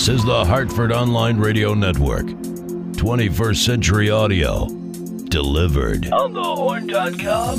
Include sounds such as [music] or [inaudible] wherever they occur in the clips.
This is the Hartford Online Radio Network. 21st Century Audio. Delivered. On thehorn.com.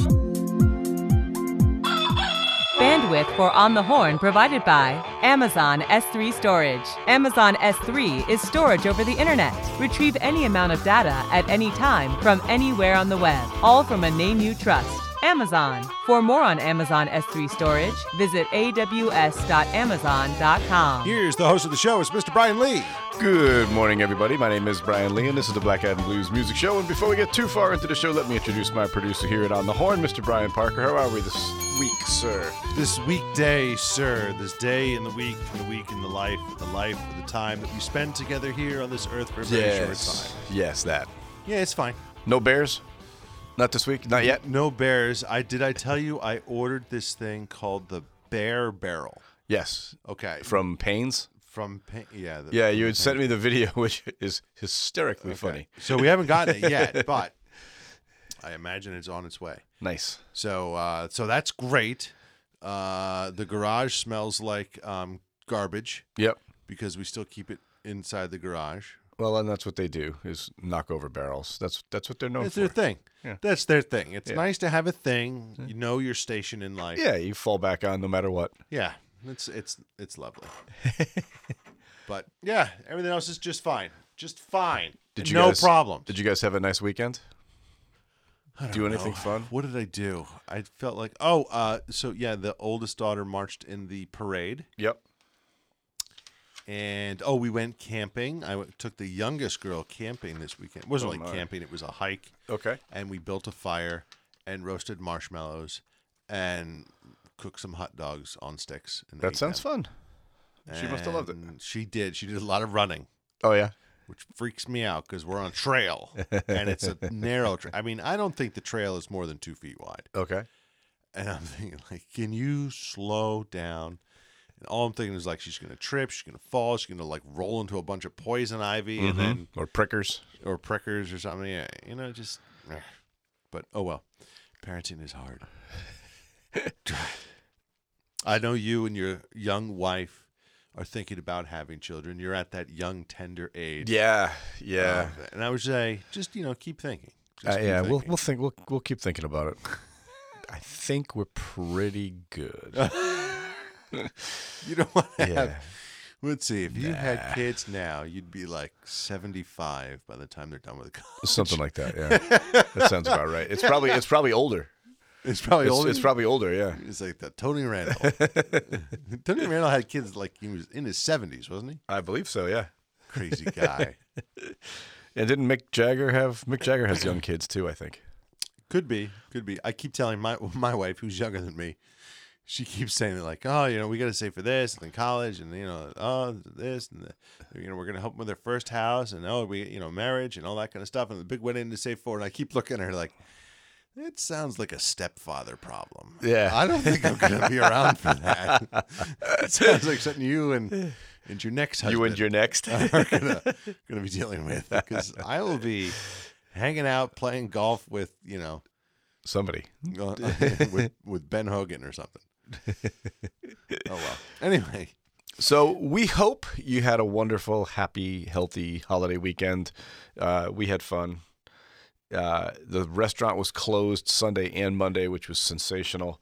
Bandwidth for On the Horn provided by Amazon S3 Storage. Amazon S3 is storage over the internet. Retrieve any amount of data at any time from anywhere on the web, all from a name you trust. Amazon. For more on Amazon S3 storage, visit aws.amazon.com. Here's the host of the show. It's Mr. Brian Lee. Good morning, everybody. My name is Brian Lee, and this is the Black Adam Blues Music Show. And before we get too far into the show, let me introduce my producer here at On the Horn, Mr. Brian Parker. How are we this week, sir? This weekday, sir, this day in the week, the week in the life, the life, the time that we spend together here on this earth for a very short time. Yes, that. Yeah, it's fine. No bears? Not this week? Not yet? No bears. I did I tell you I ordered this thing called the Bear Barrel. Yes. Okay. From Pains? From Pa- yeah. The, Yeah, you had sent me the video, [laughs] which is hysterically Okay. funny. So we haven't gotten it yet, [laughs] but I imagine it's on its way. Nice. So uh, so that's great. Uh, the garage smells like um, garbage Yep. because we still keep it inside the garage. Well, and that's what they do is knock over barrels. That's that's what they're known for. It's for. their thing. Yeah. That's their thing. It's Yeah. nice to have a thing. You know your station in life. Yeah, you fall back on no matter what. Yeah. It's it's it's lovely. [laughs] but yeah, everything else is just fine. Just fine. Did you no guys- problem. Did you guys have a nice weekend? Do anything fun? What did I do? I felt like oh, uh, so yeah, the oldest daughter marched in the parade, Yep. And oh, we went camping. I w- took the youngest girl camping this weekend. It wasn't Oh, really my. camping; it was a hike. Okay. and we built a fire and roasted marshmallows and cooked some hot dogs on sticks. And That sounds them. fun. She must have loved it. She did. She did a lot of running, Oh yeah. which freaks me out because we're on a trail and it's a [laughs] narrow. Tra- I mean, I don't think the trail is more than two feet wide. Okay. And I'm thinking, like, can you slow down? And all I'm thinking is like, she's gonna trip, she's gonna fall, she's gonna like roll into a bunch of poison ivy, and then Or prickers. or prickers or something. Yeah, you know, just. eh. But oh well, parenting is hard. [laughs] I know you and your young wife are thinking about having children. You're at that young, tender age. Yeah. Yeah. Uh, and I would say, just you know, keep thinking. Uh, Just keep yeah. We'll thinking. we'll think we'll we'll keep thinking about it. [laughs] I think we're pretty good. [laughs] [laughs] you don't want to yeah. have. Let's see. If you had kids now, you'd be like 75 by the time they're done with college. Something like that. Yeah. [laughs] that sounds about right. It's probably it's probably older. It's probably It's, older. it's probably older. Yeah. It's like the Tony Randall. [laughs] Tony Randall had kids like he was in his seventies, wasn't he? I believe so. Yeah. Crazy guy. And didn't Mick Jagger have Mick Jagger has young kids too? I think. could be, could be. I keep telling my my wife, who's younger than me, she keeps saying it like, oh, you know, we got to save for this and then college and you know, oh, this and the, you know, we're gonna help them with their first house and oh, we you know, marriage and all that kind of stuff and the big wedding to save for. And I keep looking at her like. It sounds like a stepfather problem. Yeah. I don't think I'm going to be around for that. [laughs] it sounds like something you and, and your next husband You and your next. [laughs] are gonna gonna be dealing with because I will be hanging out playing golf with you know Somebody. [laughs] with with Ben Hogan or something. [laughs] Oh well. Anyway, So we hope you had a wonderful, happy, healthy holiday weekend. Uh, we had fun. Uh, the restaurant was closed Sunday and Monday, which was sensational.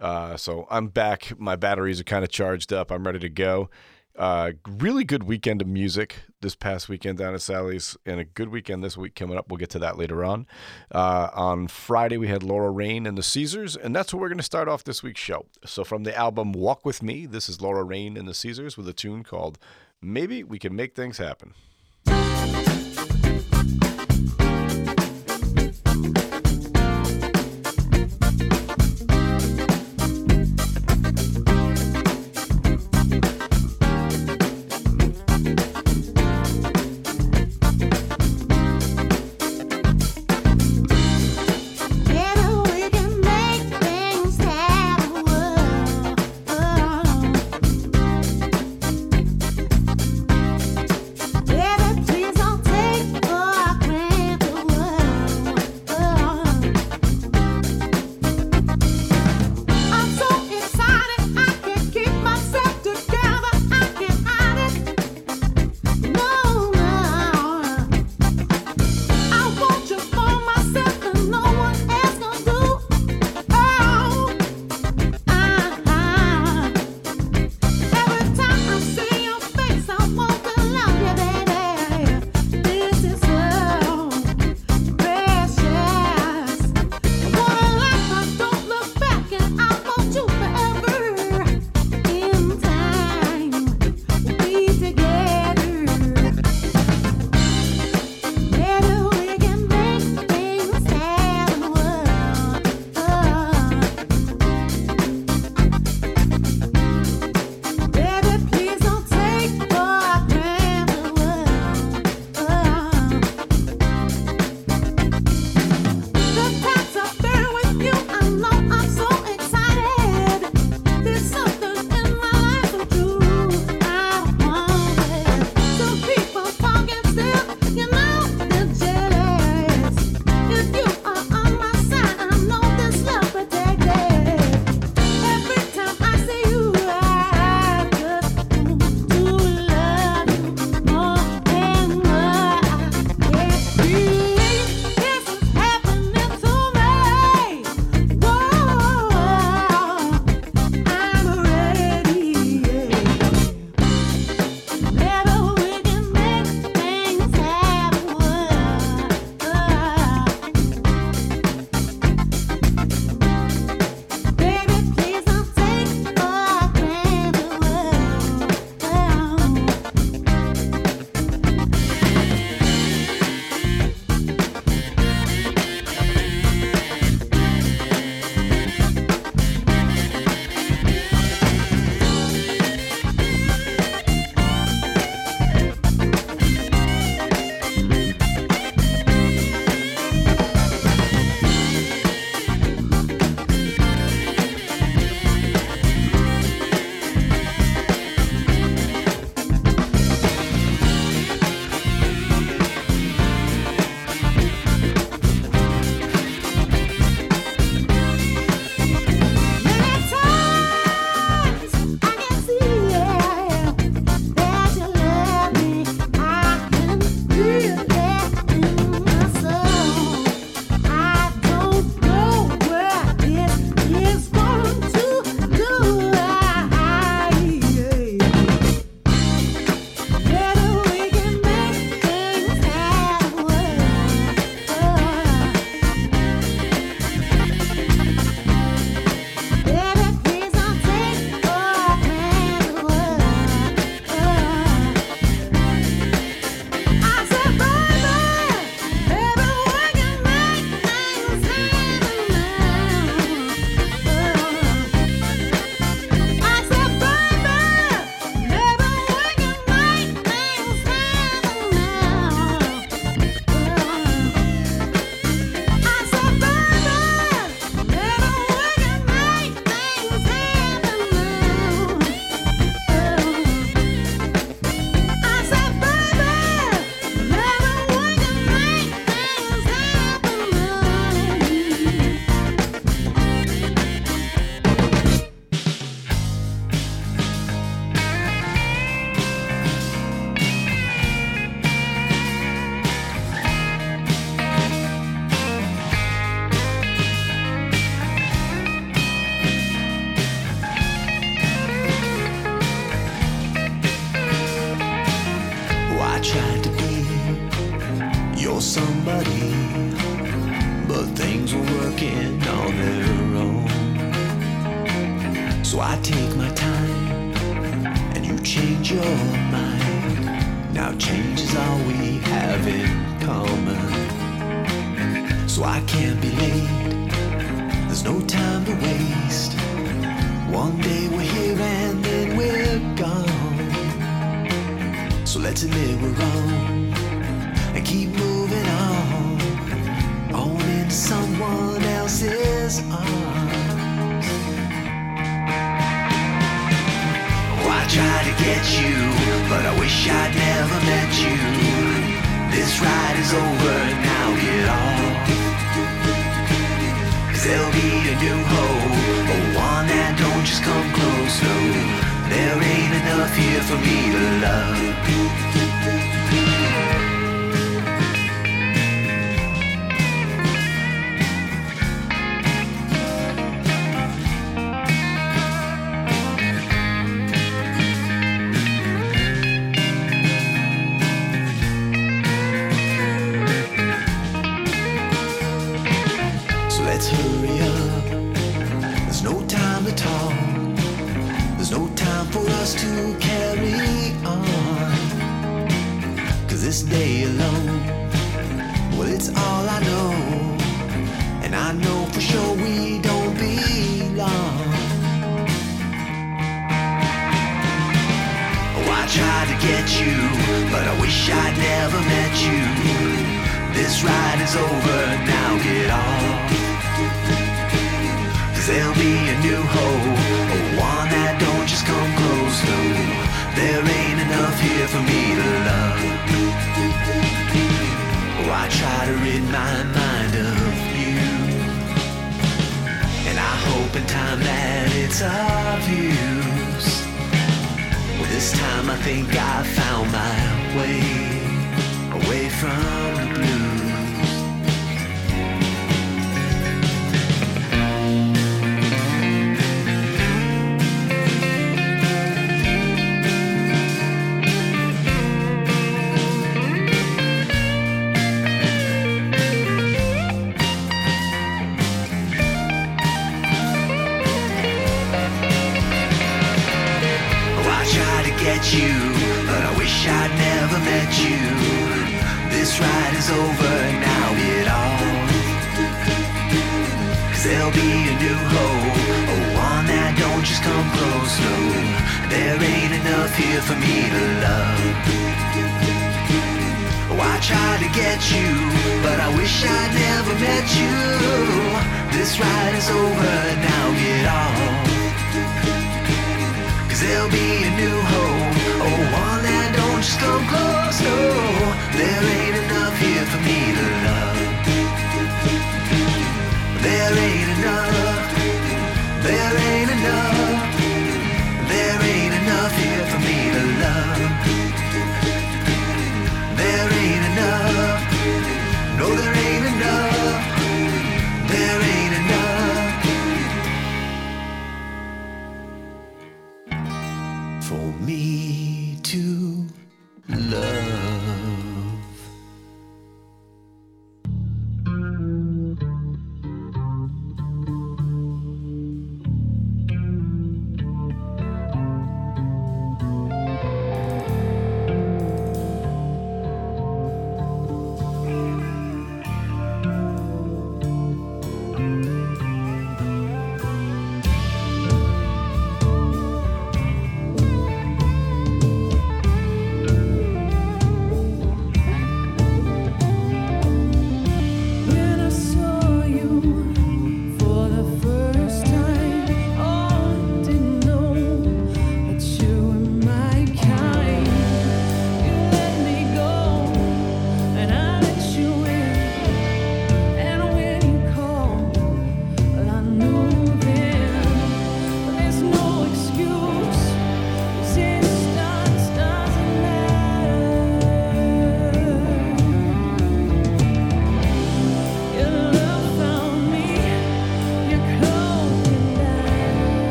Uh, so I'm back. My batteries are kind of charged up. I'm ready to go. Uh, really good weekend of music this past weekend down at Sally's, and a good weekend this week coming up. We'll get to that later on. Uh, on Friday, we had Laura Rain and the Caesars, and that's where we're going to start off this week's show. So, from the album Walk With Me, this is Laura Rain and the Caesars with a tune called Maybe We Can Make Things Happen.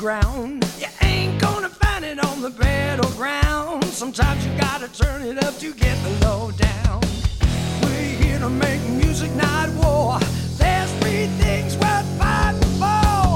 ground. You ain't gonna find it on the battleground. Sometimes you gotta turn it up to get the low down. We're here to make music, not war. There's three things worth fighting for.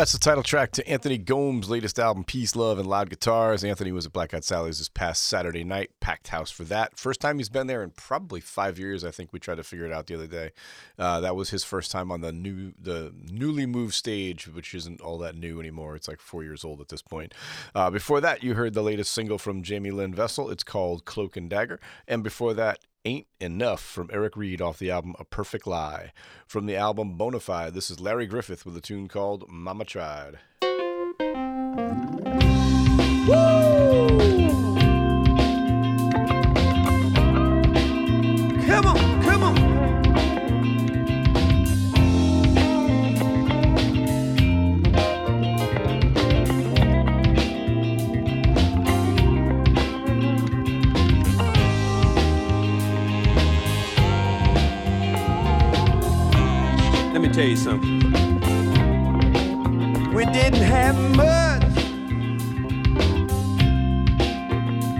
That's the title track to Anthony Gomes' latest album, Peace, Love, and Loud Guitars. Anthony was at Black Eyed Sally's this past Saturday night, packed house for that. First time he's been there in probably five years. I think we tried to figure it out the other day. Uh, that was his first time on the new, the newly moved stage, which isn't all that new anymore. It's like four years old at this point. Uh, before that, you heard the latest single from Jamie Lynn Vessel. It's called Cloak and Dagger. And before that, Ain't Enough from Eric Reed off the album A Perfect Lie. From the album Bonafide, this is Larry Griffith with a tune called Mama Tried. On, come on. Tell you something. We didn't have much,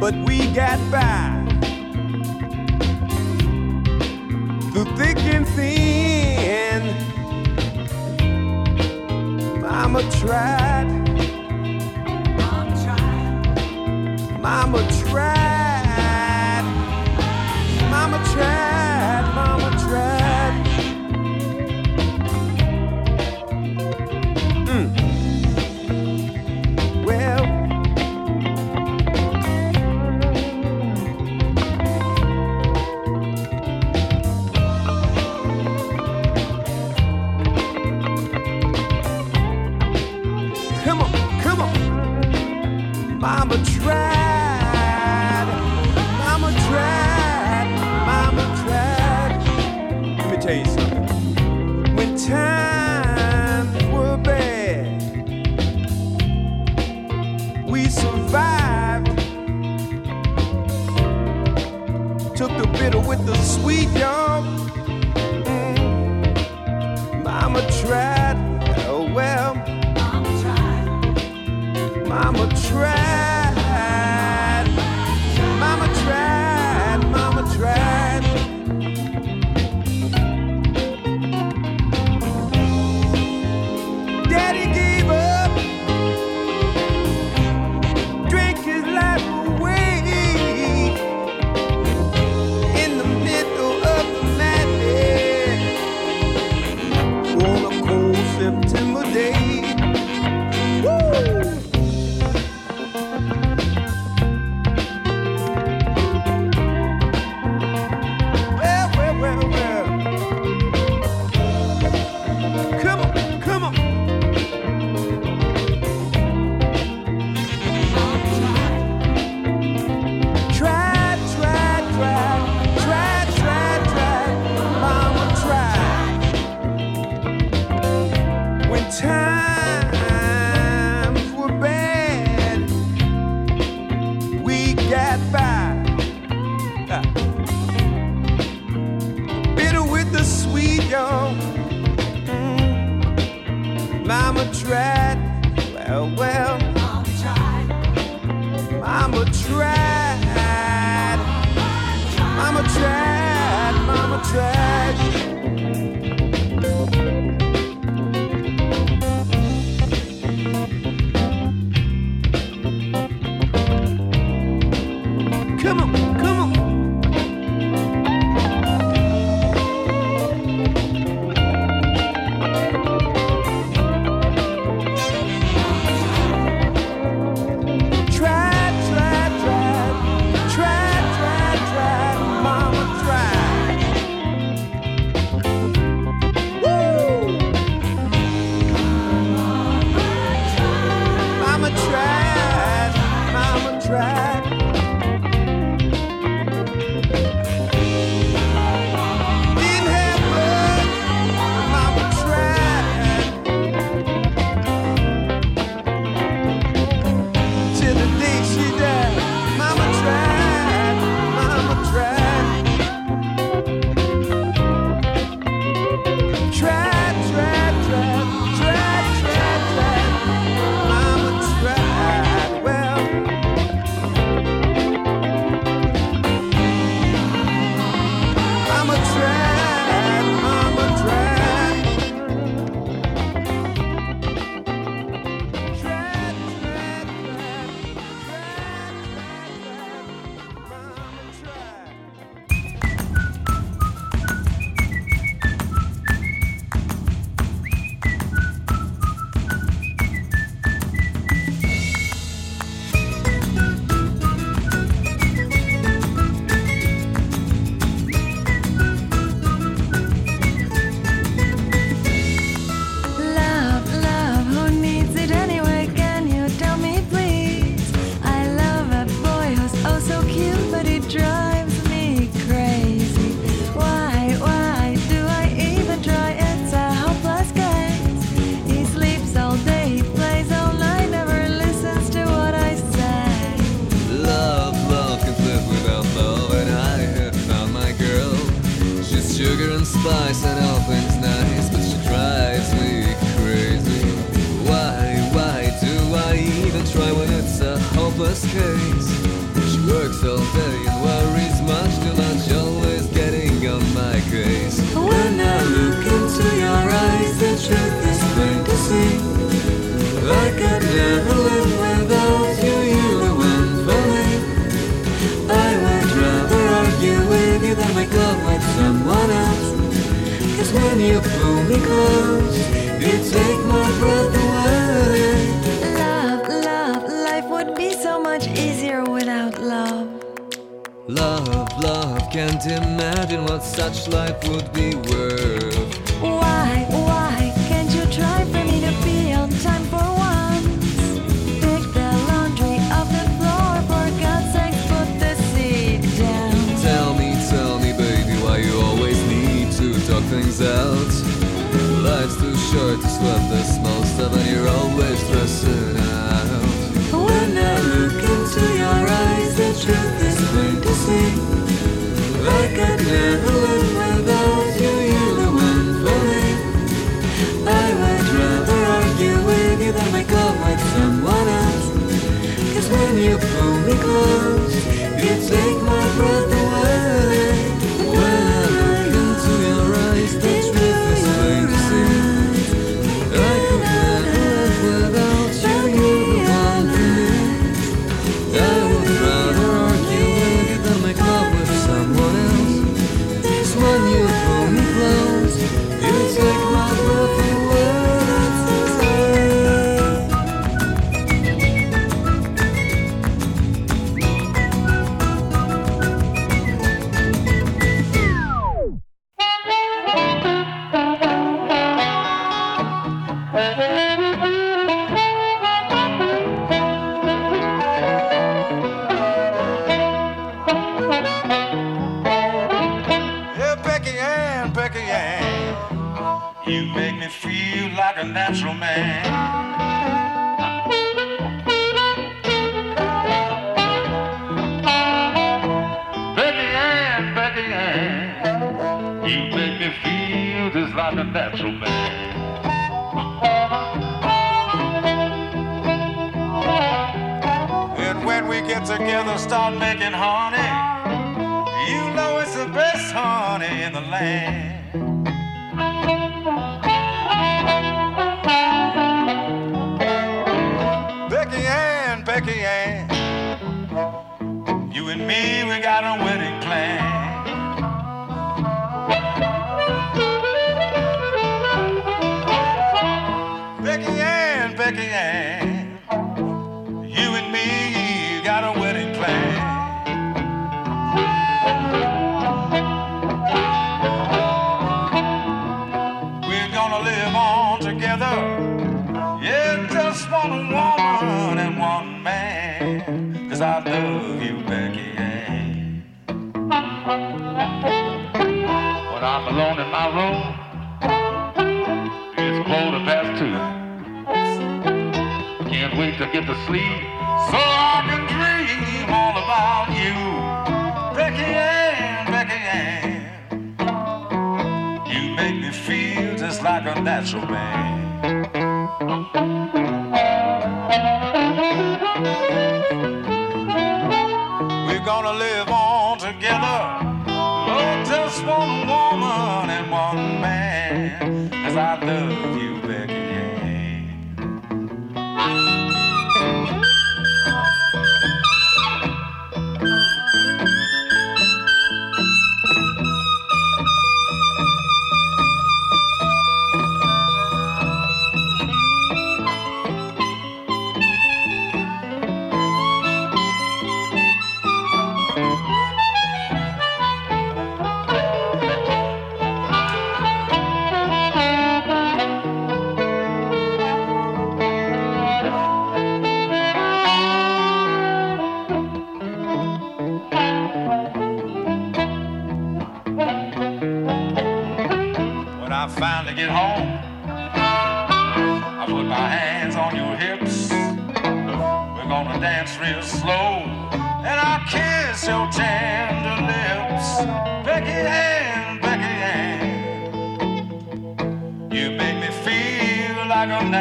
but we got by. Through thick and thin, Mama tried. and Becky Ann. You and me got a wedding plan. We're gonna live on together. Yeah, just one woman and one man. Cause I love you, Becky Ann. When I'm alone in my room. to get to sleep so I can dream all about you. Becky Ann, Becky Ann, you make me feel just like a natural man. We're gonna live on together. Oh, just one woman and one man, cause I love you.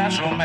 National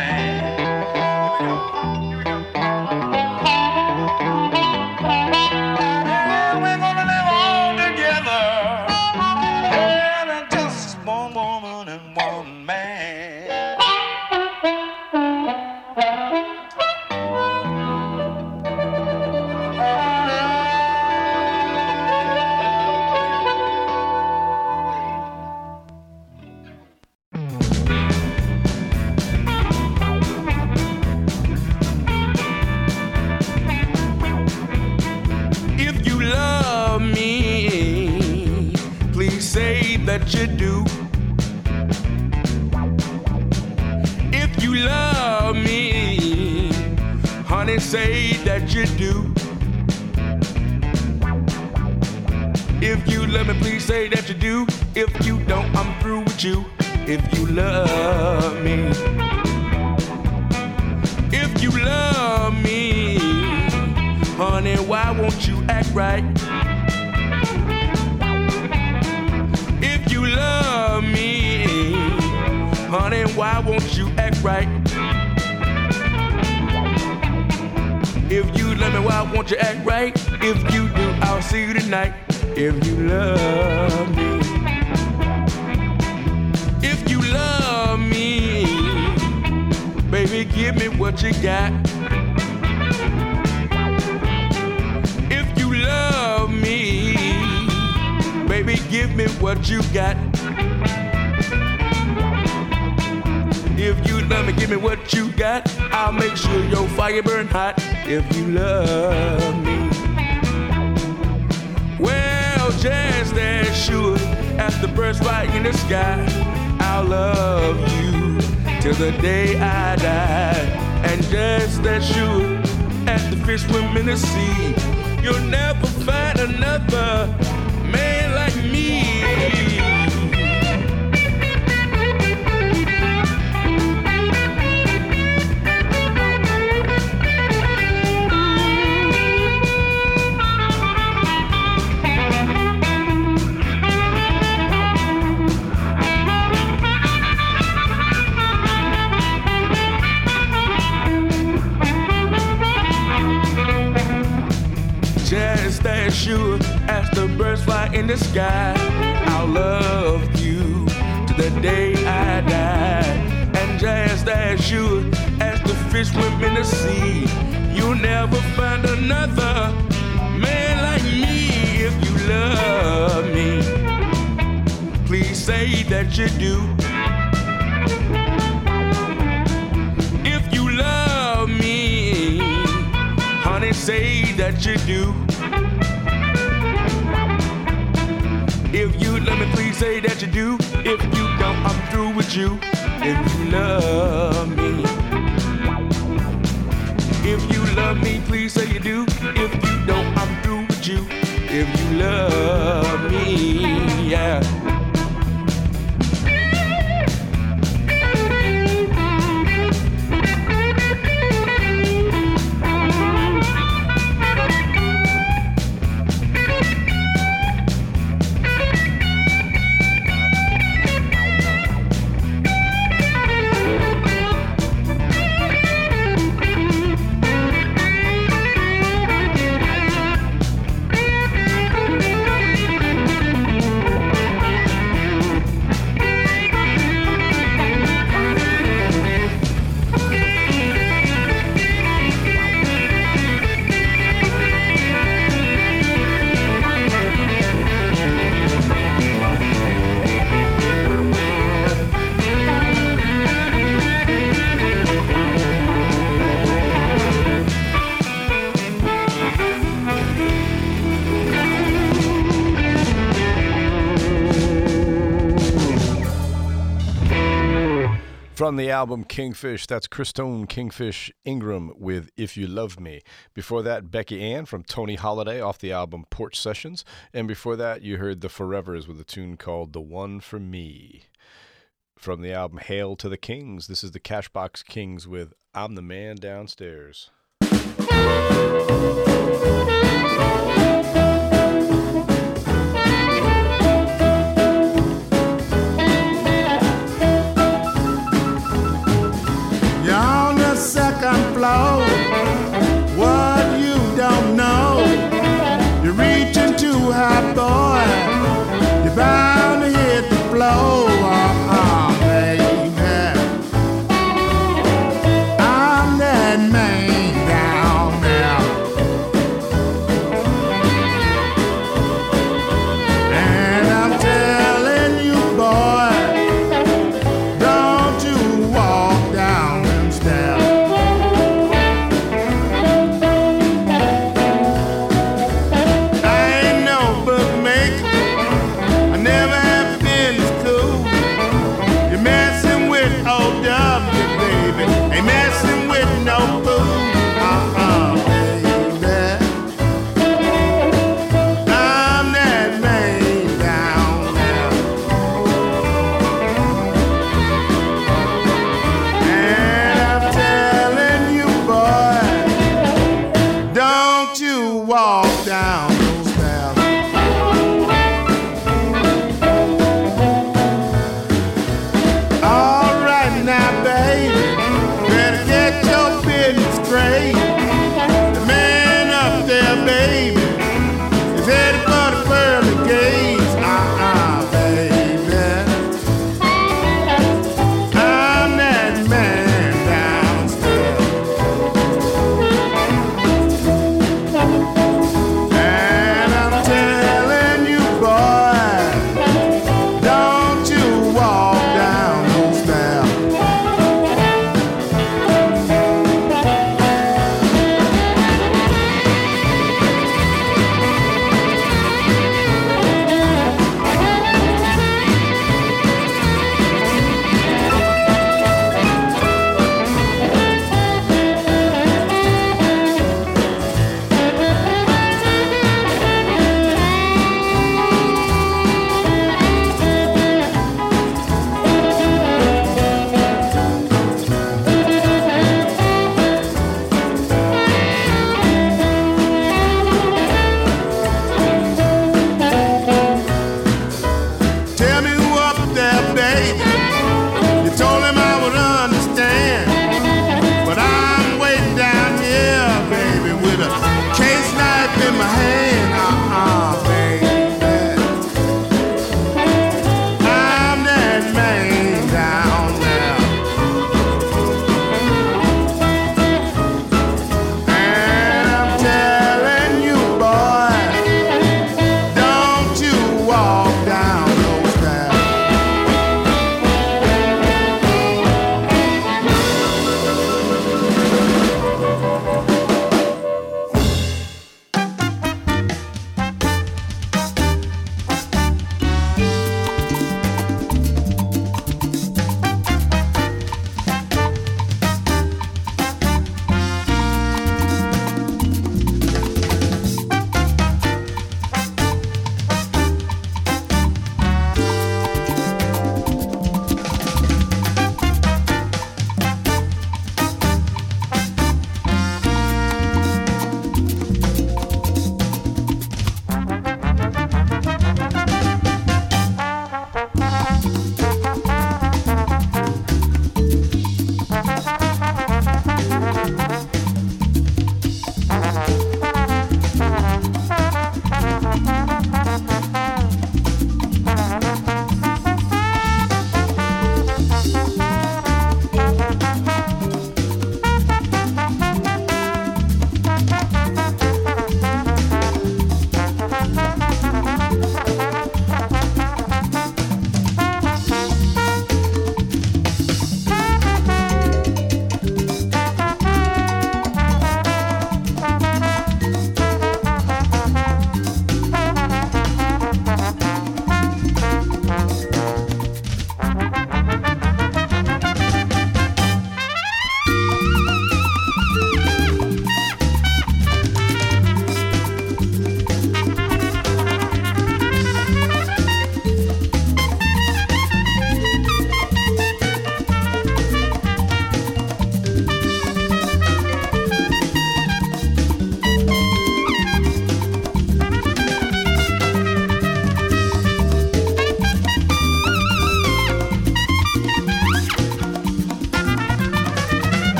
remember From the album Kingfish, that's Christone Kingfish Ingram with If You Love Me. Before that, Becky Ann from Tony Holiday off the album Porch Sessions. And before that, you heard The Forevers with a tune called The One for Me. From the album Hail to the Kings, this is the Cashbox Kings with I'm the Man Downstairs.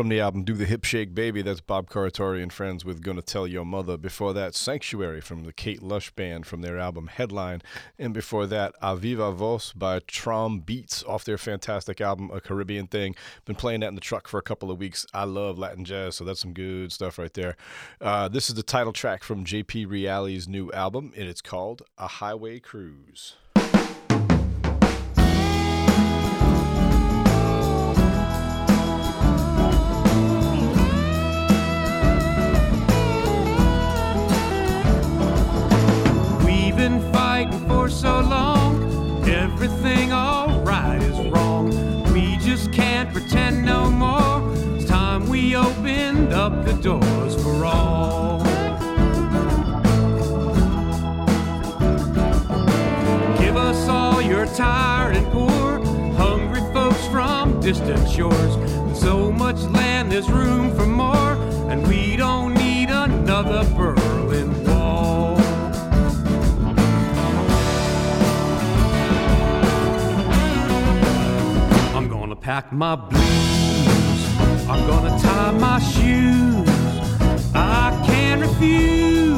From the album Do the Hip Shake Baby, that's Bob Corritore and friends with Gonna Tell Your Mother. Before that, Sanctuary from the Kate Lush Band from their album Headline. And before that, Aviva Voz by Trom Beats off their fantastic album A Caribbean Thing. Been playing that in the truck for a couple of weeks. I love Latin jazz, so that's some good stuff right there. Uh, this is the title track from JP Reali's new album, and it's called A Highway Cruise. So long. Everything alright is wrong. We just can't pretend no more. It's time we opened up the doors for all. Give us all your tired and poor, hungry folks from distant shores. With so much land, there's room for more, and we don't need another Berlin pack my blues. I'm gonna tie my shoes. I can't refuse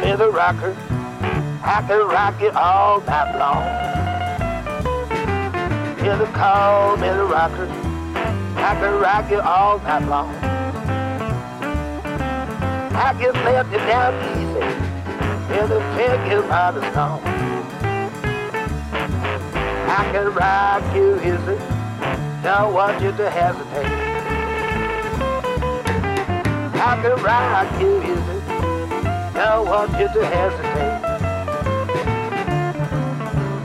me the rocker. I can rock it all night long. Yeah, the call me the rocker. I can rock it all night long. I can left it down easy. Yeah, the pick is by the stone. I can rock you easy. Don't want you to hesitate. I can rock you easy. Don't want you to hesitate.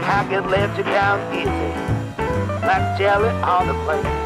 I can let you down easy, like jelly on the plate.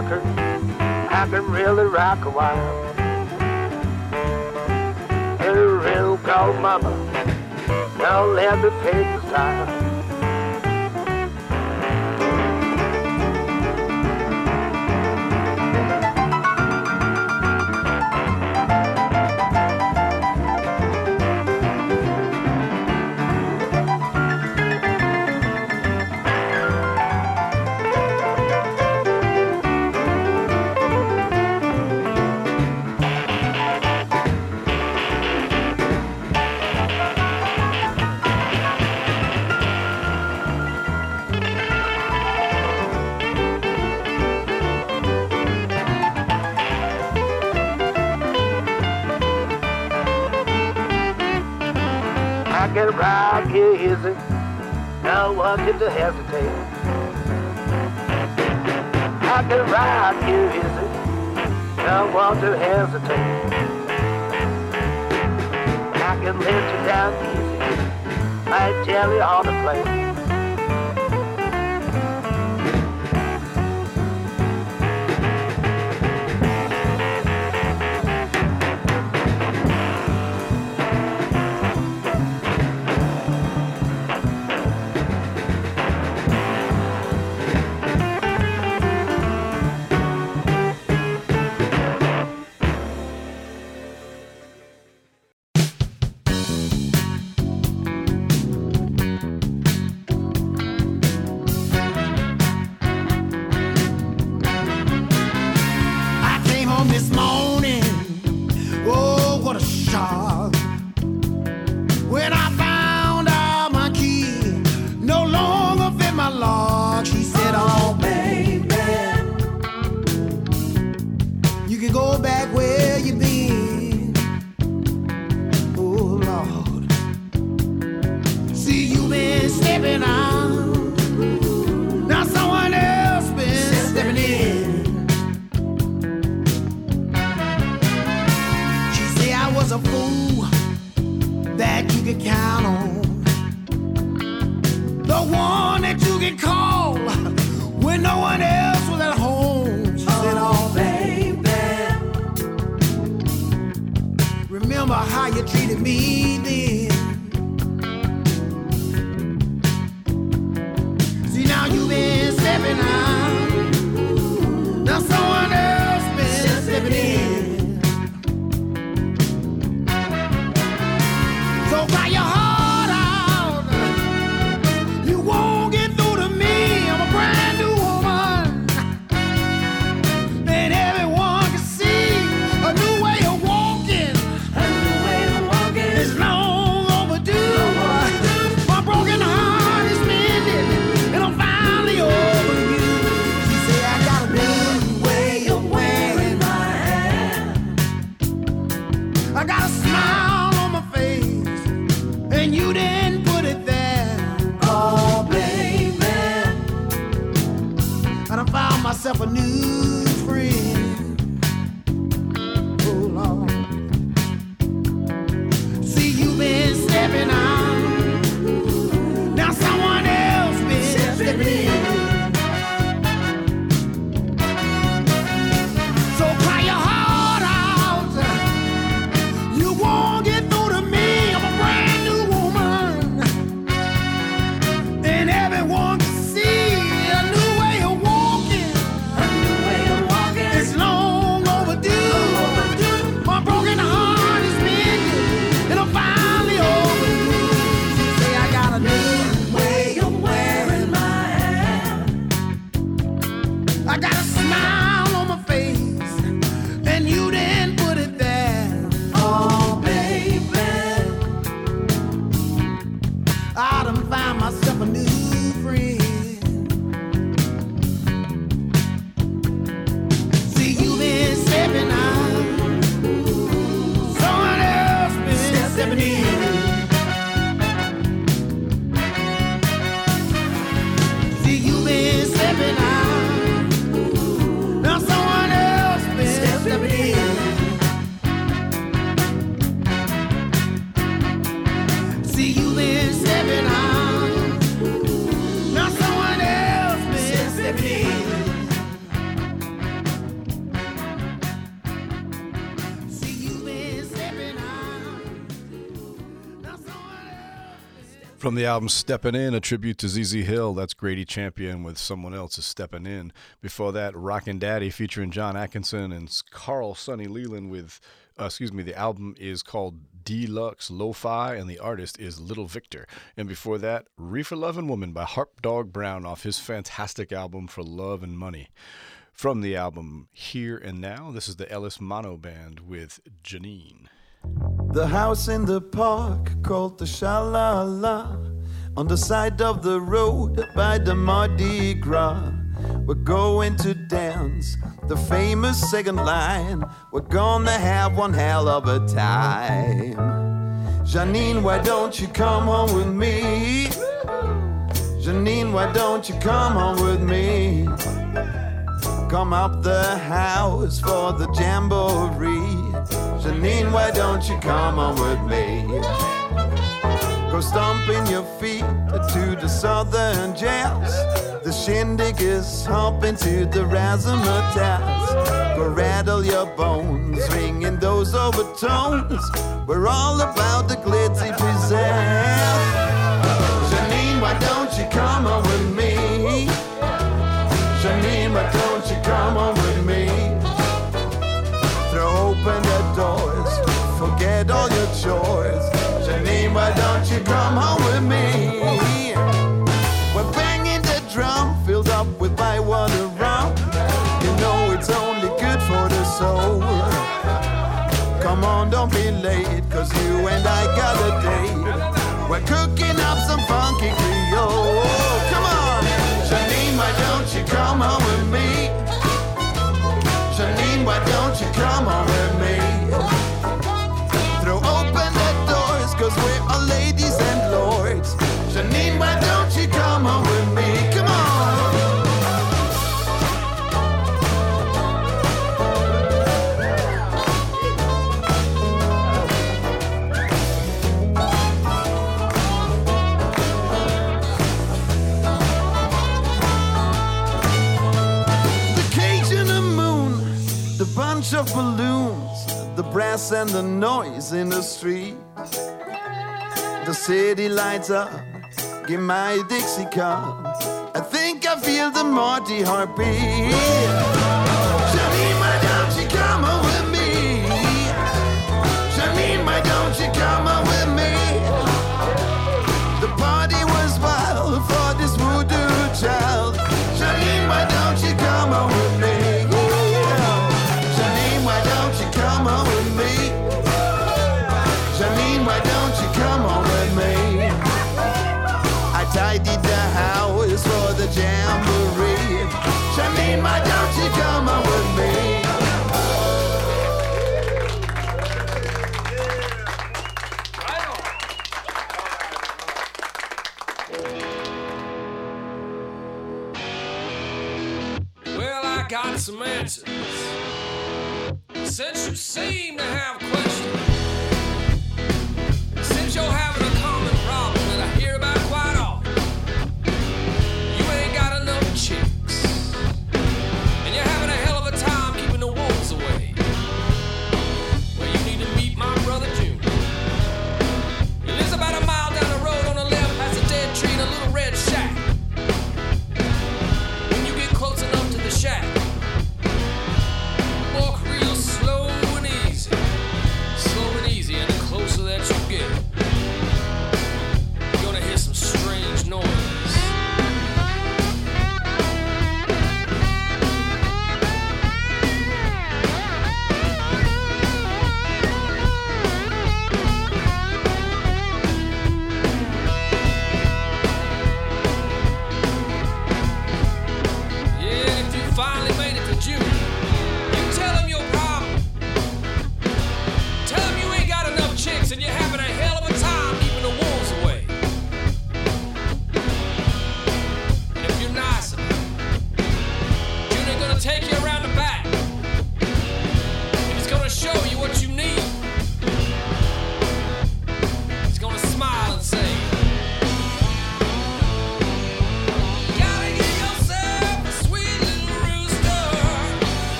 rocker. I can really rock a while. Hey, real cold mama, don't let the pigs die. to hesitate. I can ride you, easy. it? Don't want to hesitate. I can lift you down easy. I tell you all the place. From the album Steppin' In, a tribute to ZZ Hill, that's Grady Champion with Someone Else is Steppin' In. Before that, Rockin' Daddy featuring John Atkinson and Carl Sonny Leland with, uh, excuse me, the album is called Deluxe Lo-Fi and the artist is Little Victor. And before that, Reefer Lovin' Woman by Harp Dog Brown off his fantastic album For Love and Money. From the album Here and Now, this is the Ellis Mano Band with Janine. The house in the park called the Shalala on the side of the road by the Mardi Gras. We're going to dance the famous second line. We're gonna have one hell of a time. Janine, why don't you come home with me? Janine, why don't you come home with me? Come up the house for the jamboree. Janine, why don't you come on with me? Go stomping your feet to the southern jazz. The shindig is hopping to the razzmatazz. Go rattle your bones, ringing those overtones. We're all about the glitzy pizzazz. Funky Creole. Come on, Janine, why don't you come home of balloons, the brass and the noise in the street. The city lights up, give my Dixie cup. I think I feel the Marty heartbeat. Janine, why don't you come on with me? Janine, why don't you come on with me? The party was wild for this child.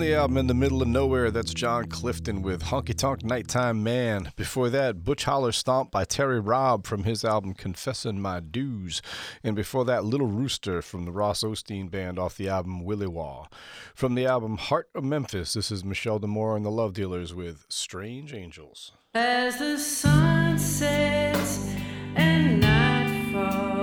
The album In the Middle of Nowhere, that's John Clifton with Honky Tonk Nighttime Man. Before that, Butch Holler Stomp by Terry Robb from his album Confessin' My Dues. And before that, Little Rooster from the Ross Osteen Band off the album Willy Waw. From the album Heart of Memphis, this is Michele D'Amour and the Love Dealers with Strange Angels. As the sun sets and night falls,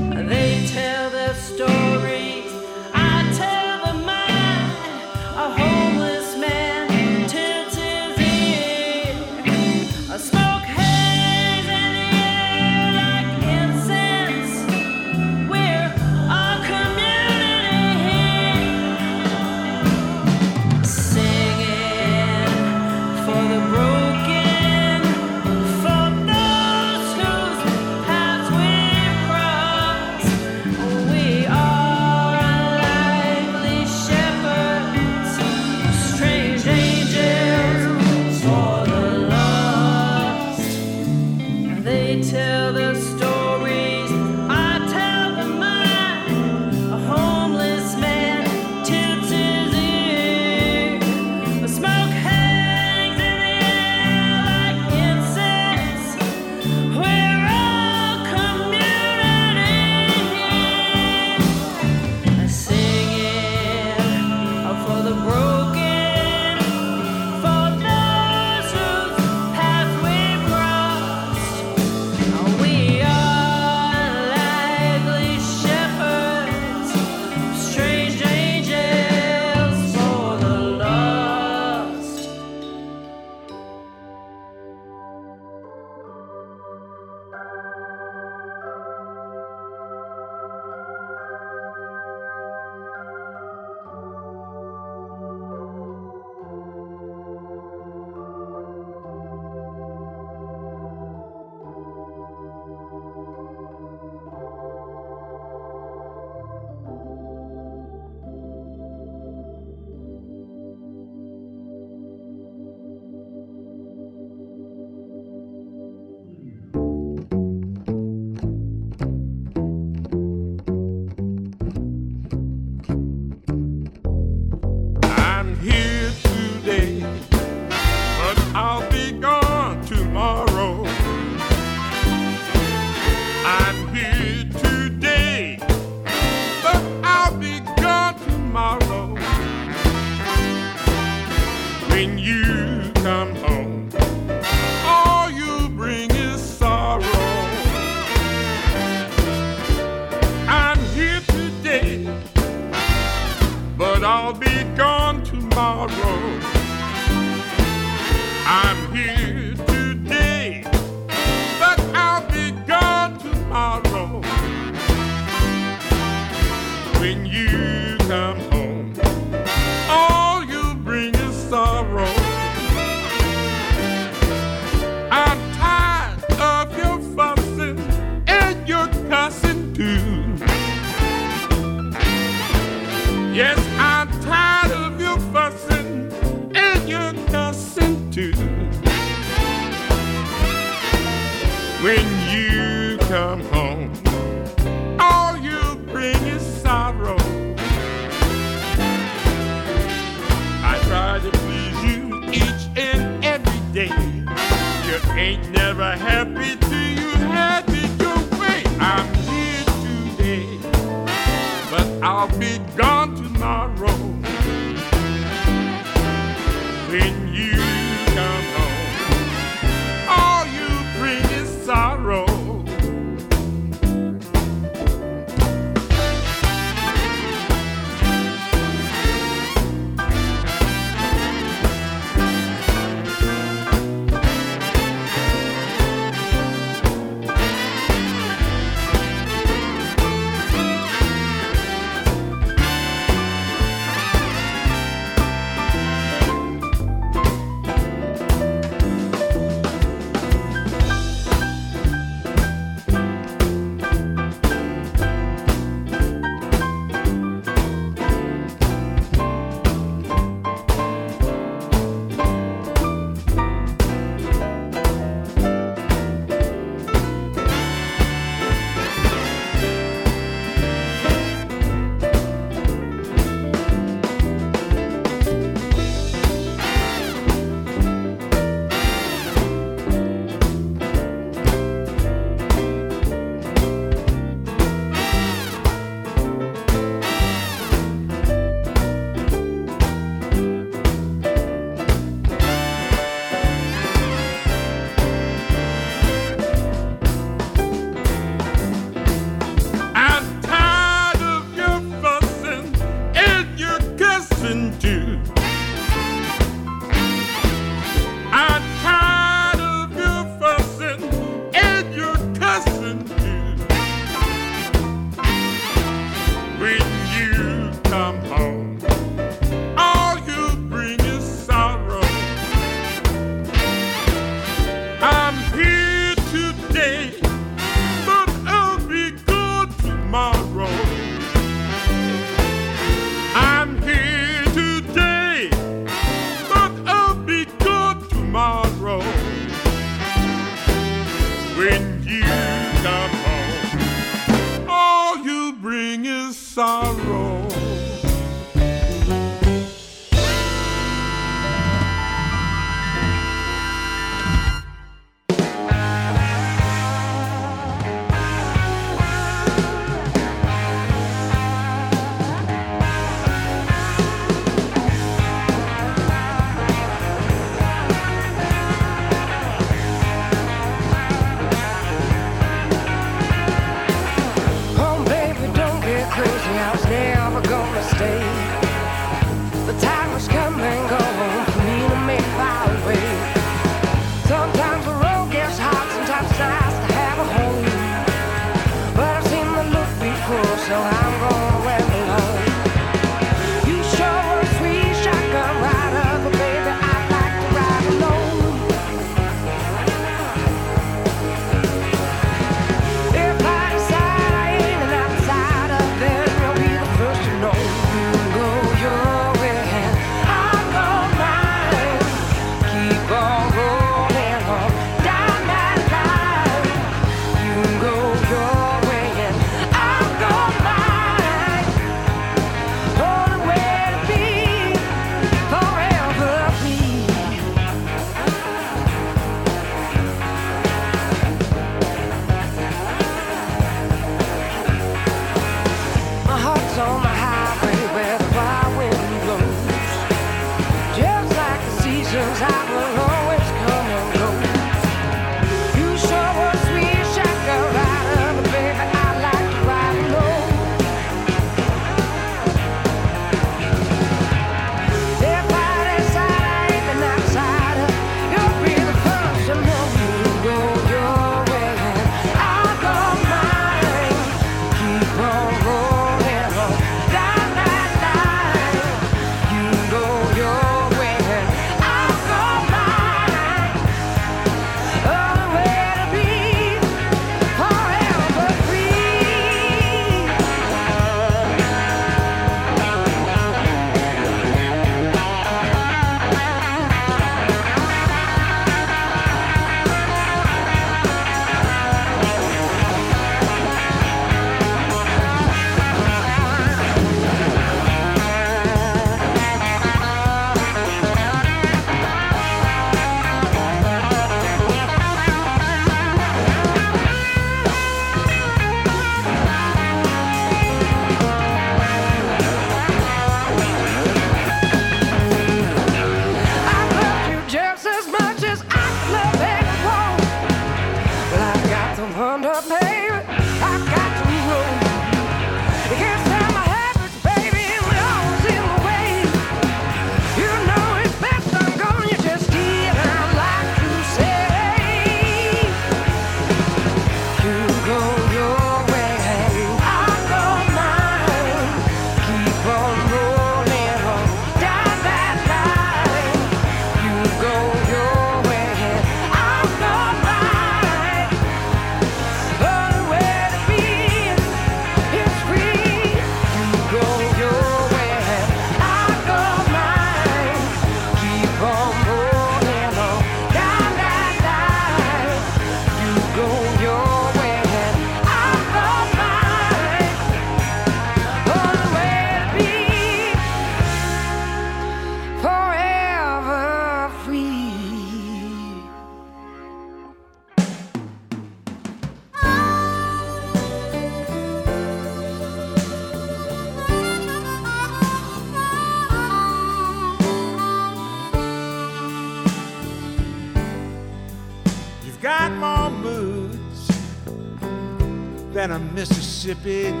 Mississippi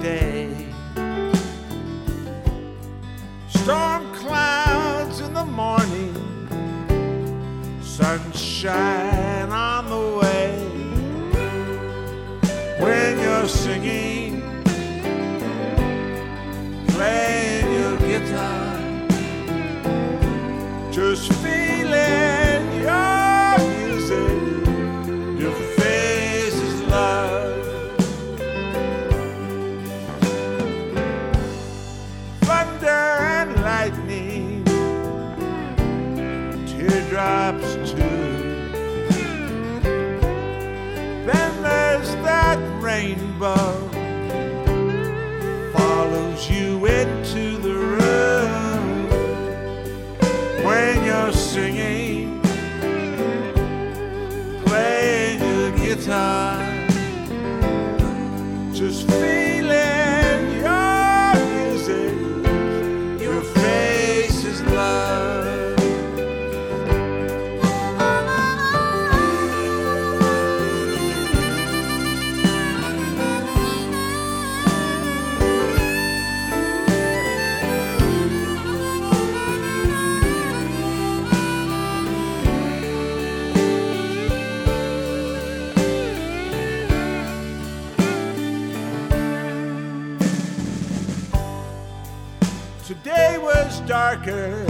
darker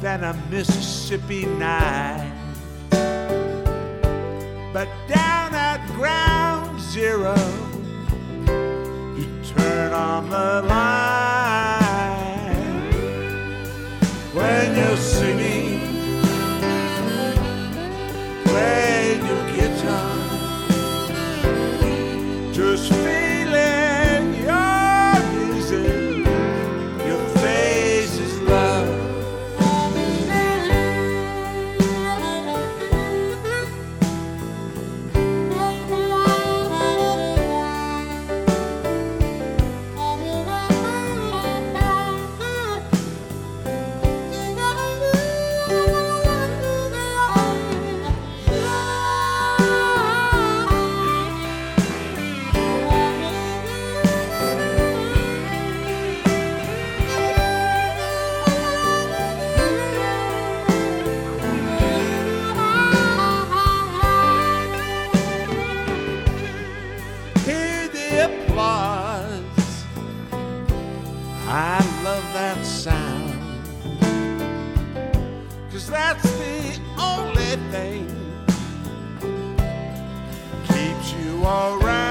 than a Mississippi night. I love that sound. Cause that's the only thing keeps you around.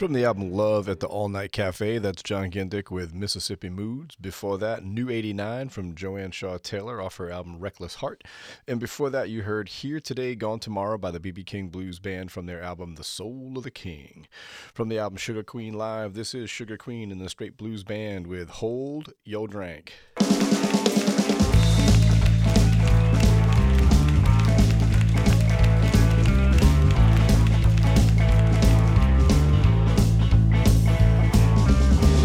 From the album Love at the All Night Cafe, that's Jon Gindick with Mississippi Moods. Before that, New 89 from Joanne Shaw Taylor off her album Reckless Heart. And before that, you heard Here Today, Gone Tomorrow by the BB King Blues Band from their album The Soul of the King. From the album Sugar Queen Live, this is Sugar Queen and the Straight Blues Band with Hold Yo Drank.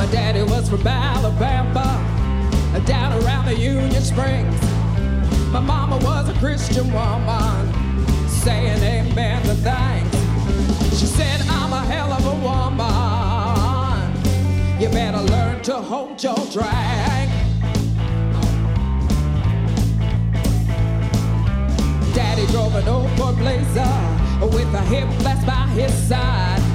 My daddy was from Alabama, down around the Union Springs. My mama was a Christian woman, saying amen to things. She said, I'm a hell of a woman. You better learn to hold your drag. Daddy drove an old Ford Blazer with a hip flask by his side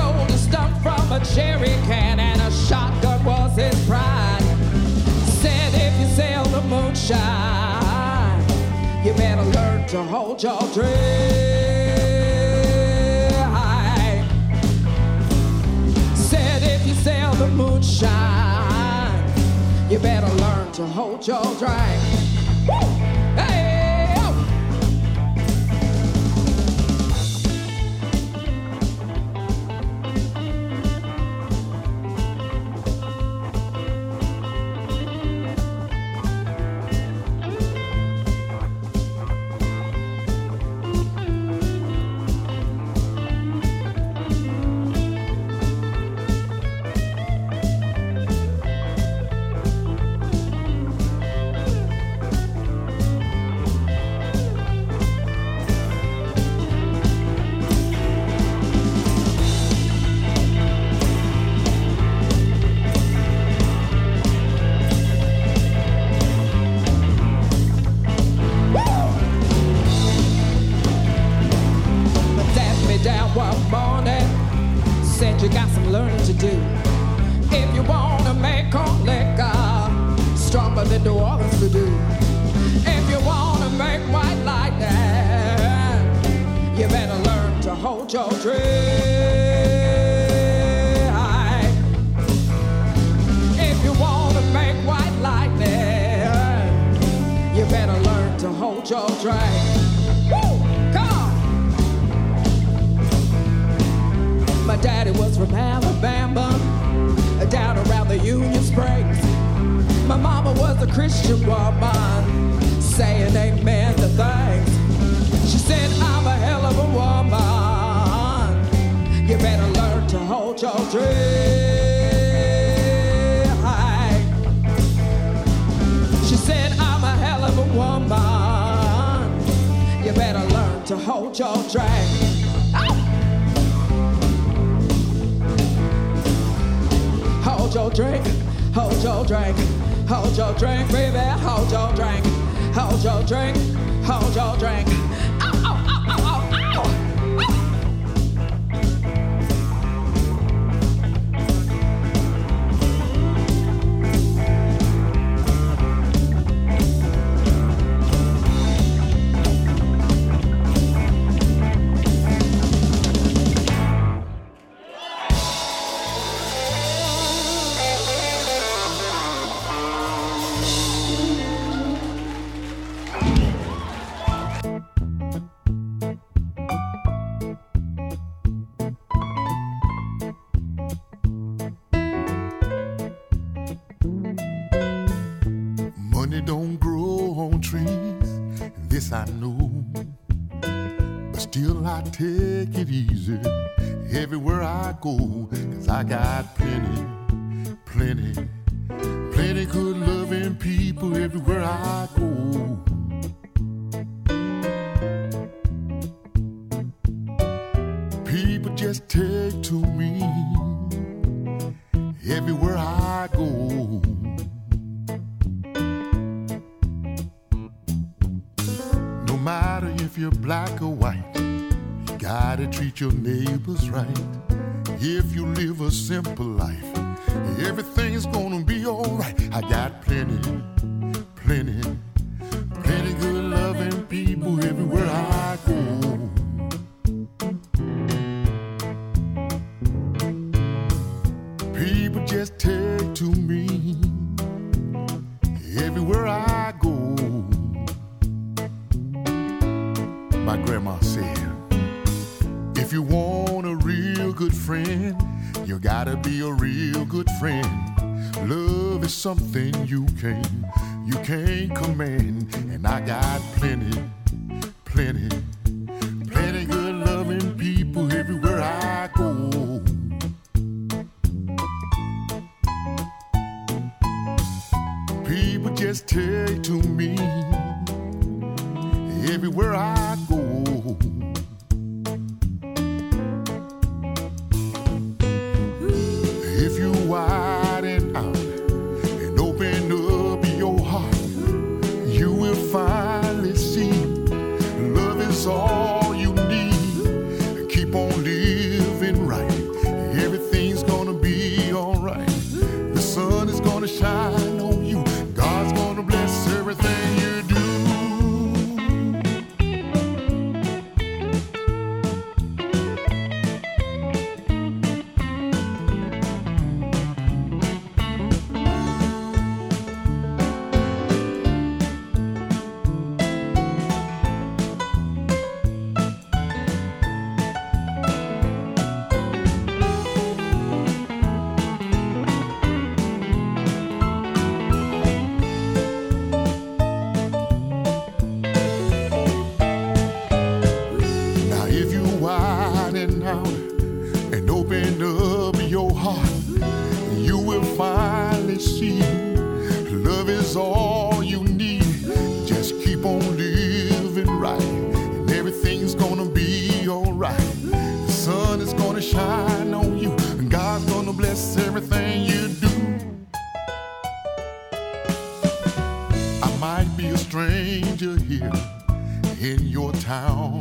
sold a stump from a cherry can, and a shotgun was his pride. Said if you sell the moonshine, you better learn to hold your drink. Said if you sell the moonshine, you better learn to hold your drink. Woo! communion breaks. My mama was a Christian woman, saying amen to things. She said, I'm a hell of a woman. You better learn to hold your drink. She said, I'm a hell of a woman. You better learn to hold your drink. hold your drink, hold your drink, hold your drink, baby, hold your drink, hold your drink, hold your drink. town.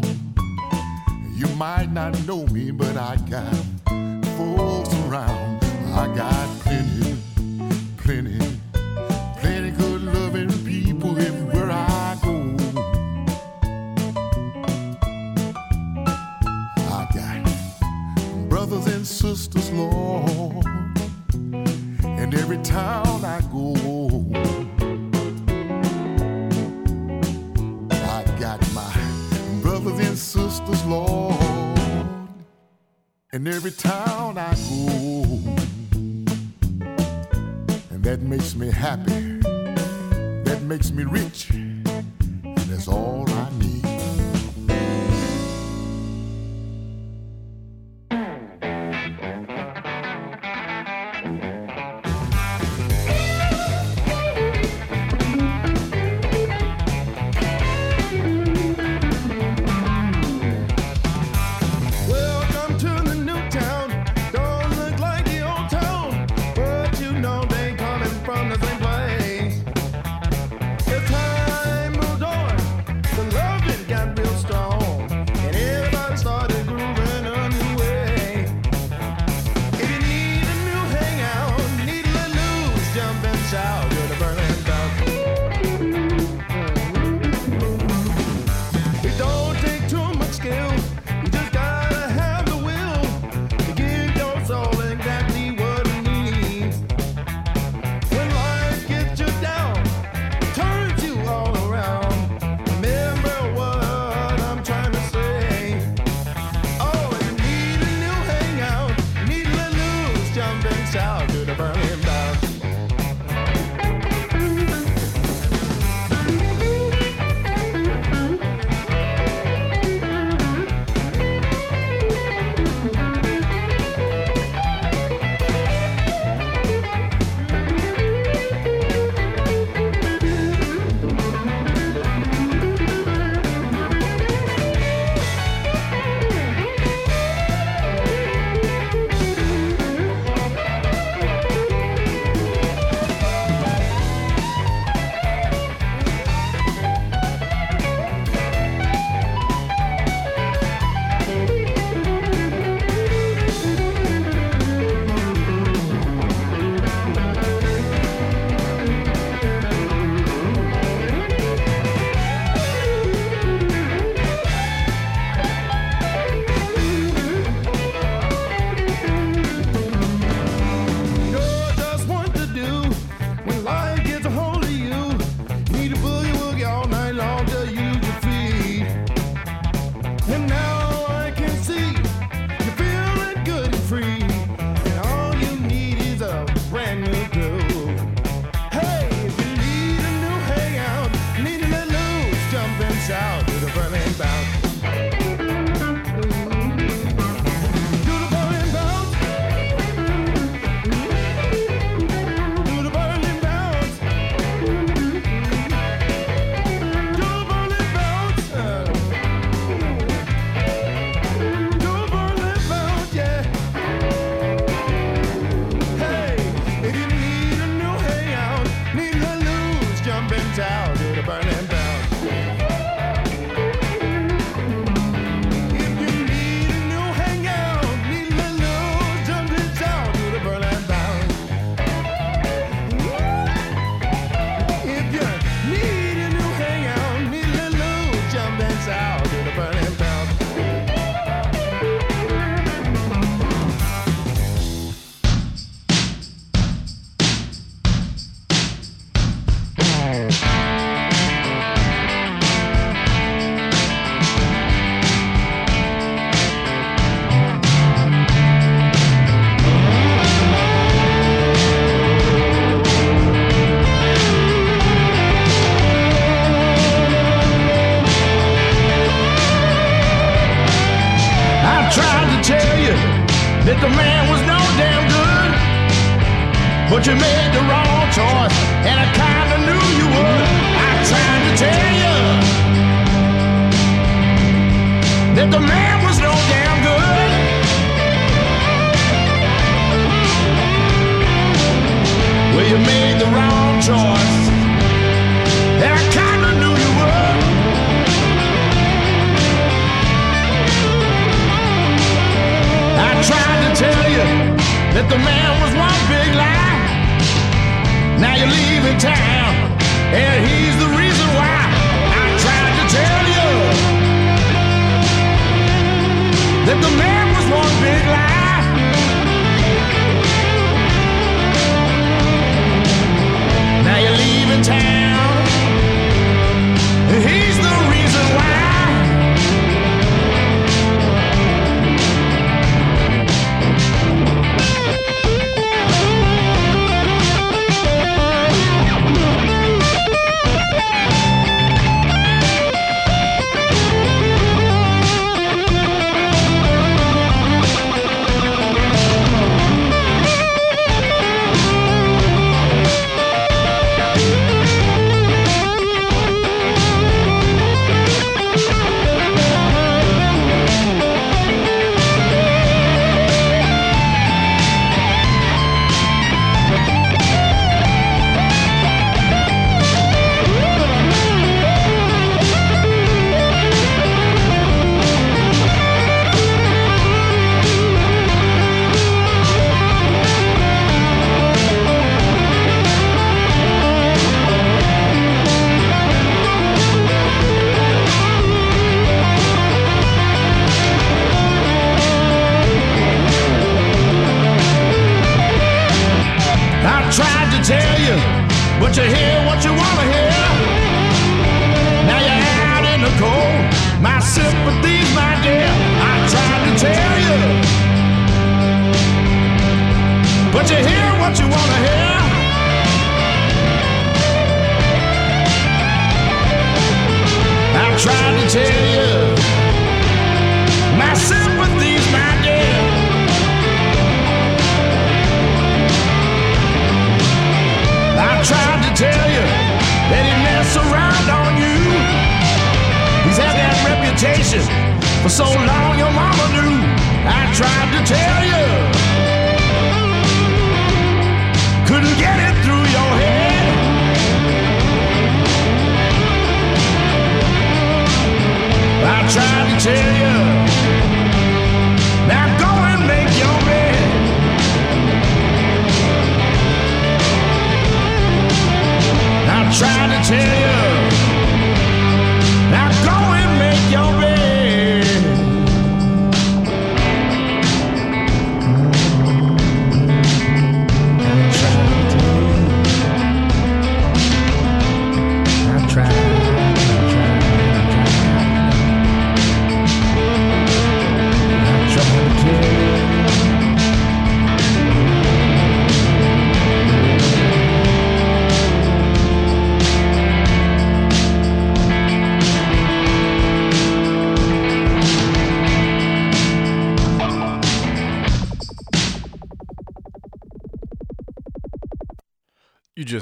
You might not know me, but I got every town I go. And that makes me happy. That makes me rich.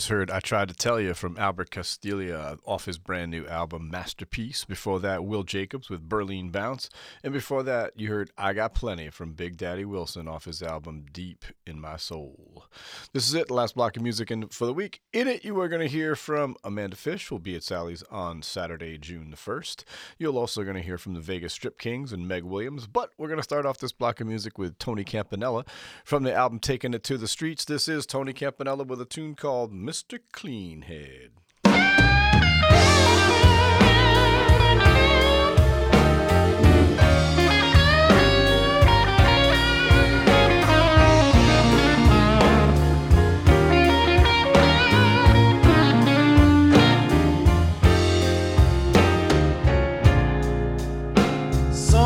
Heard I Tried to Tell You from Albert Castiglia off his brand new album Masterpiece. Before that, Will Jacobs with Berlin Bounce. And before that, you heard I Got Plenty from Big Daddy Wilson off his album Deep in My Soul. This is it, the last block of music for the week. In it, you are going to hear from Amanda Fish, will be at Sally's on Saturday, June the 1st. You'll also going to hear from the Vegas Strip Kings and Meg Williams. But we're going to start off this block of music with Tony Campanella from the album Taking It to the Streets. This is Tony Campanella with a tune called Mr. Cleanhead.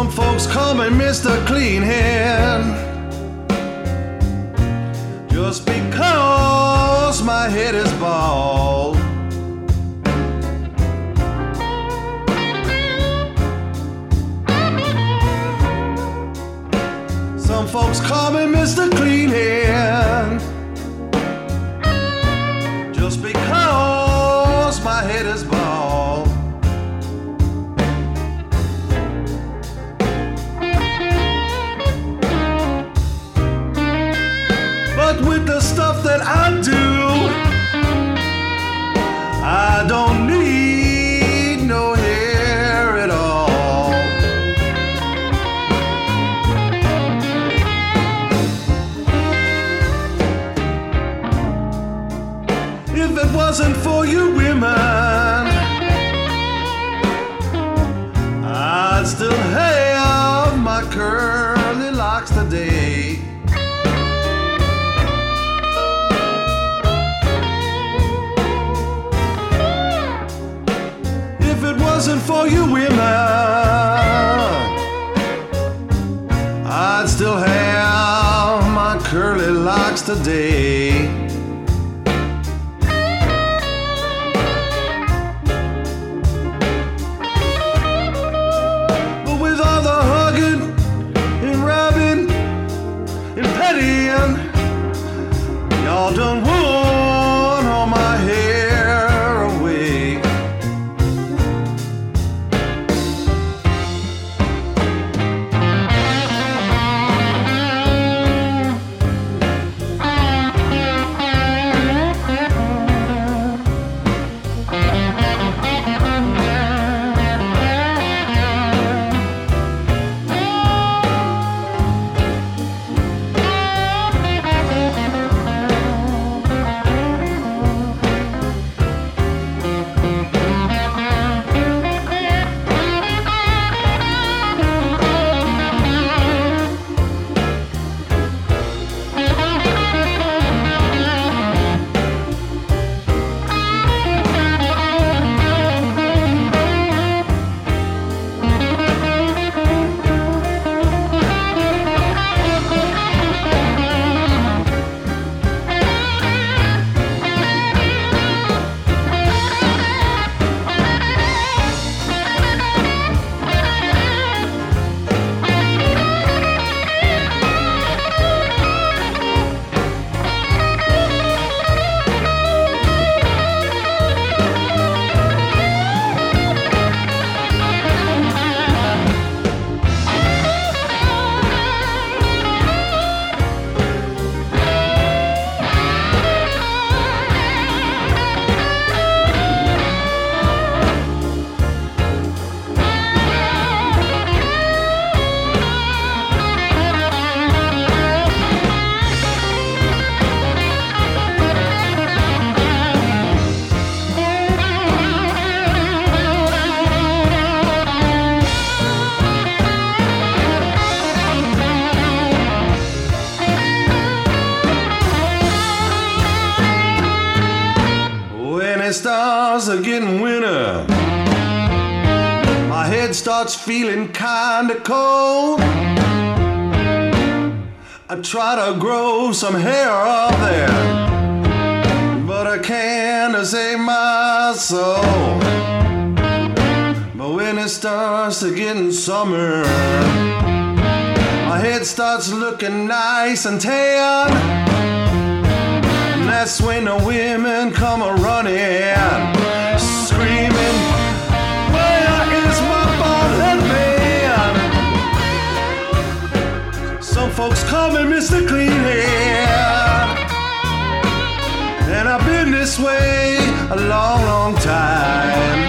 Some folks call me Mr. Clean Head. just because my head is bald. Some folks call me Mr. Clean just for you women, I'd still have my curly locks today. Kinda cold. I try to grow some hair up there, but I can't save my soul. But when it starts to getting summer, my head starts looking nice and tan. And that's when the women come a running, folks call me Mr. Clean Head. And I've been this way a long, long time.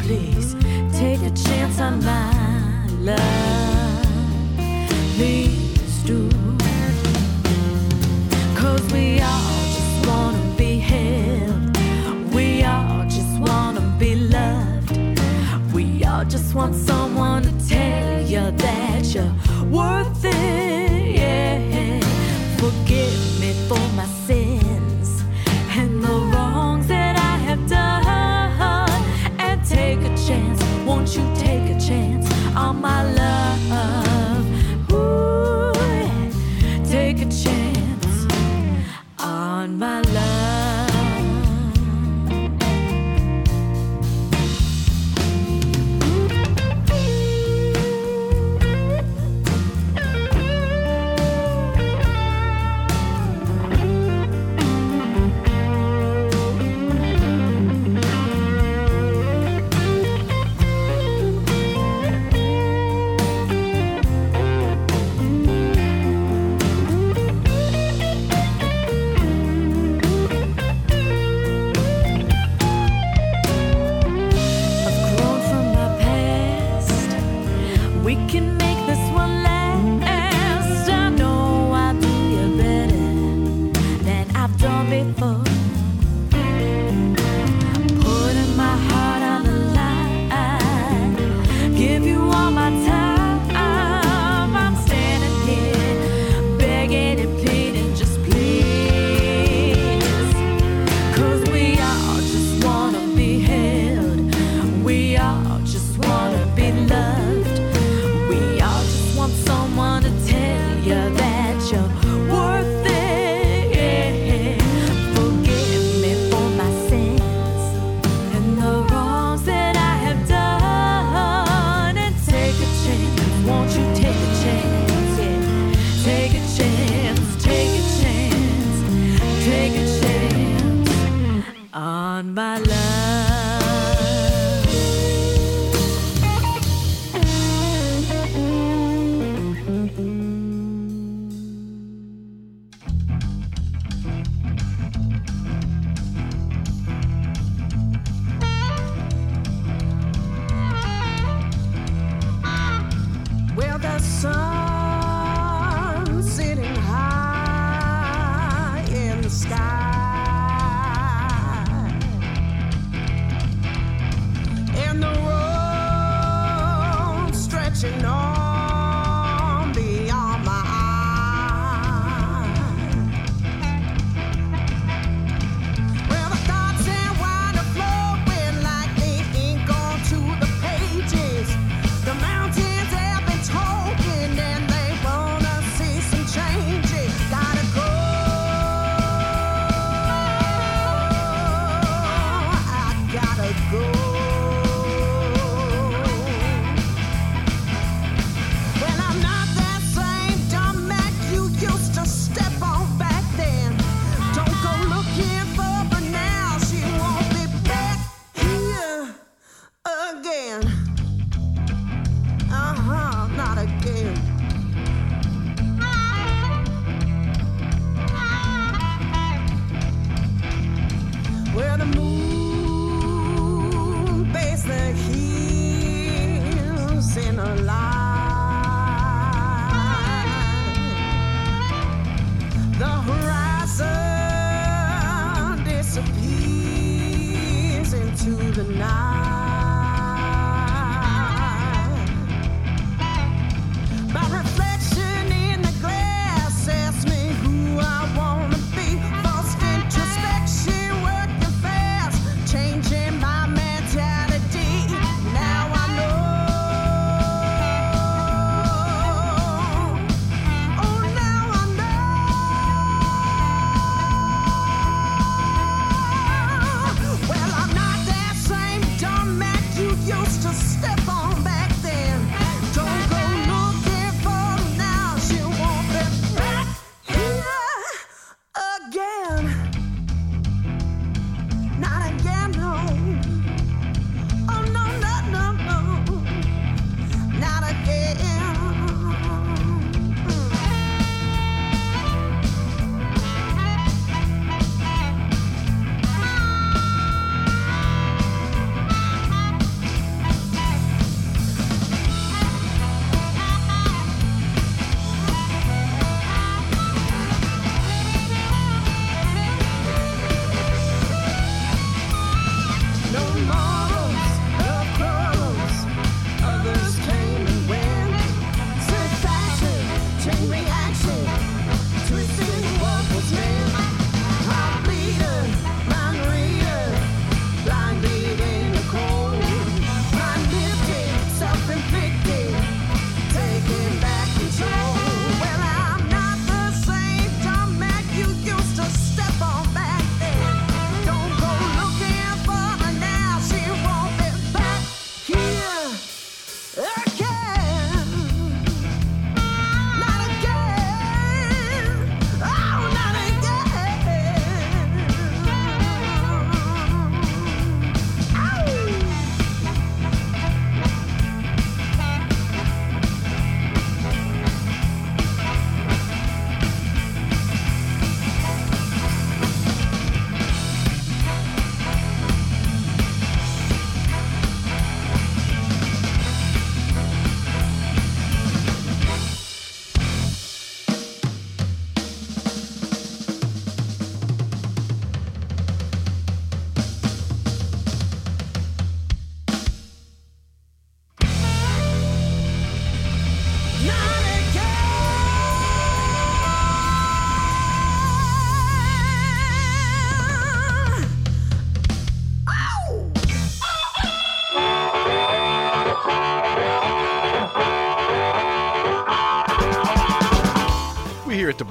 Please take a chance on my love. Please do. Cause we all just wanna be held. We all just wanna be loved. We all just want someone to tell you that you're worth it.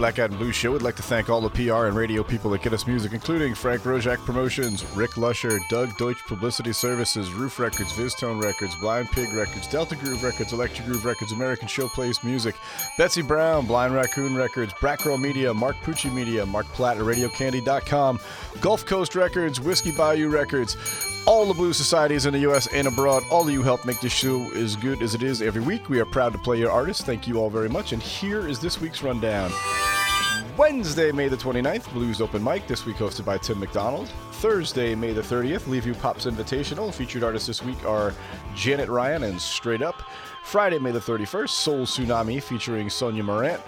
Black and Blue Show would like to thank all the PR and radio people that get us music, including Frank Roszak Promotions, Rick Lusher, Doug Deutsch Publicity Services, Ruf Records, VizzTone Records, Blind Pig Records, Delta Groove Records, Electric Groove Records, American Showplace Music, Betsy Brown, Blind Raccoon Records, Brackroll Media, Mark Pucci Media, Mark Platt at RadioCandy.com, Gulf Coast Records, Whiskey Bayou Records, all the blues societies in the U.S. and abroad. All of you help make this show as good as it is every week. We are proud to play your artists. Thank you all very much. And here is this week's rundown. Wednesday, May the 29th, Blues Open Mic, this week hosted by Tim McDonald. Thursday, May the 30th, Leave You Pops Invitational. Featured artists this week are Janet Ryan and Straight Up. Friday, May the 31st, Soul Tsunami featuring Sonia Morant.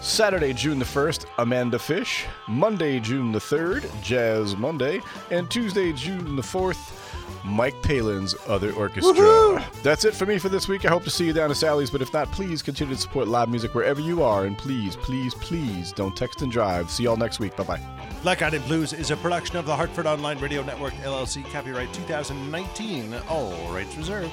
Saturday, June the 1st, Amanda Fish. Monday, June the 3rd, Jazz Monday. And Tuesday, June the 4th, Mike Palin's Other Orchestra. That's it for me for this week. I hope to see you down at Sally's, but if not, please continue to support live music wherever you are. And please, please, please don't text and drive. See y'all next week. Bye bye. Black Eyed Blues is a production of the Hartford Online Radio Network, LLC, copyright 2019. All rights reserved.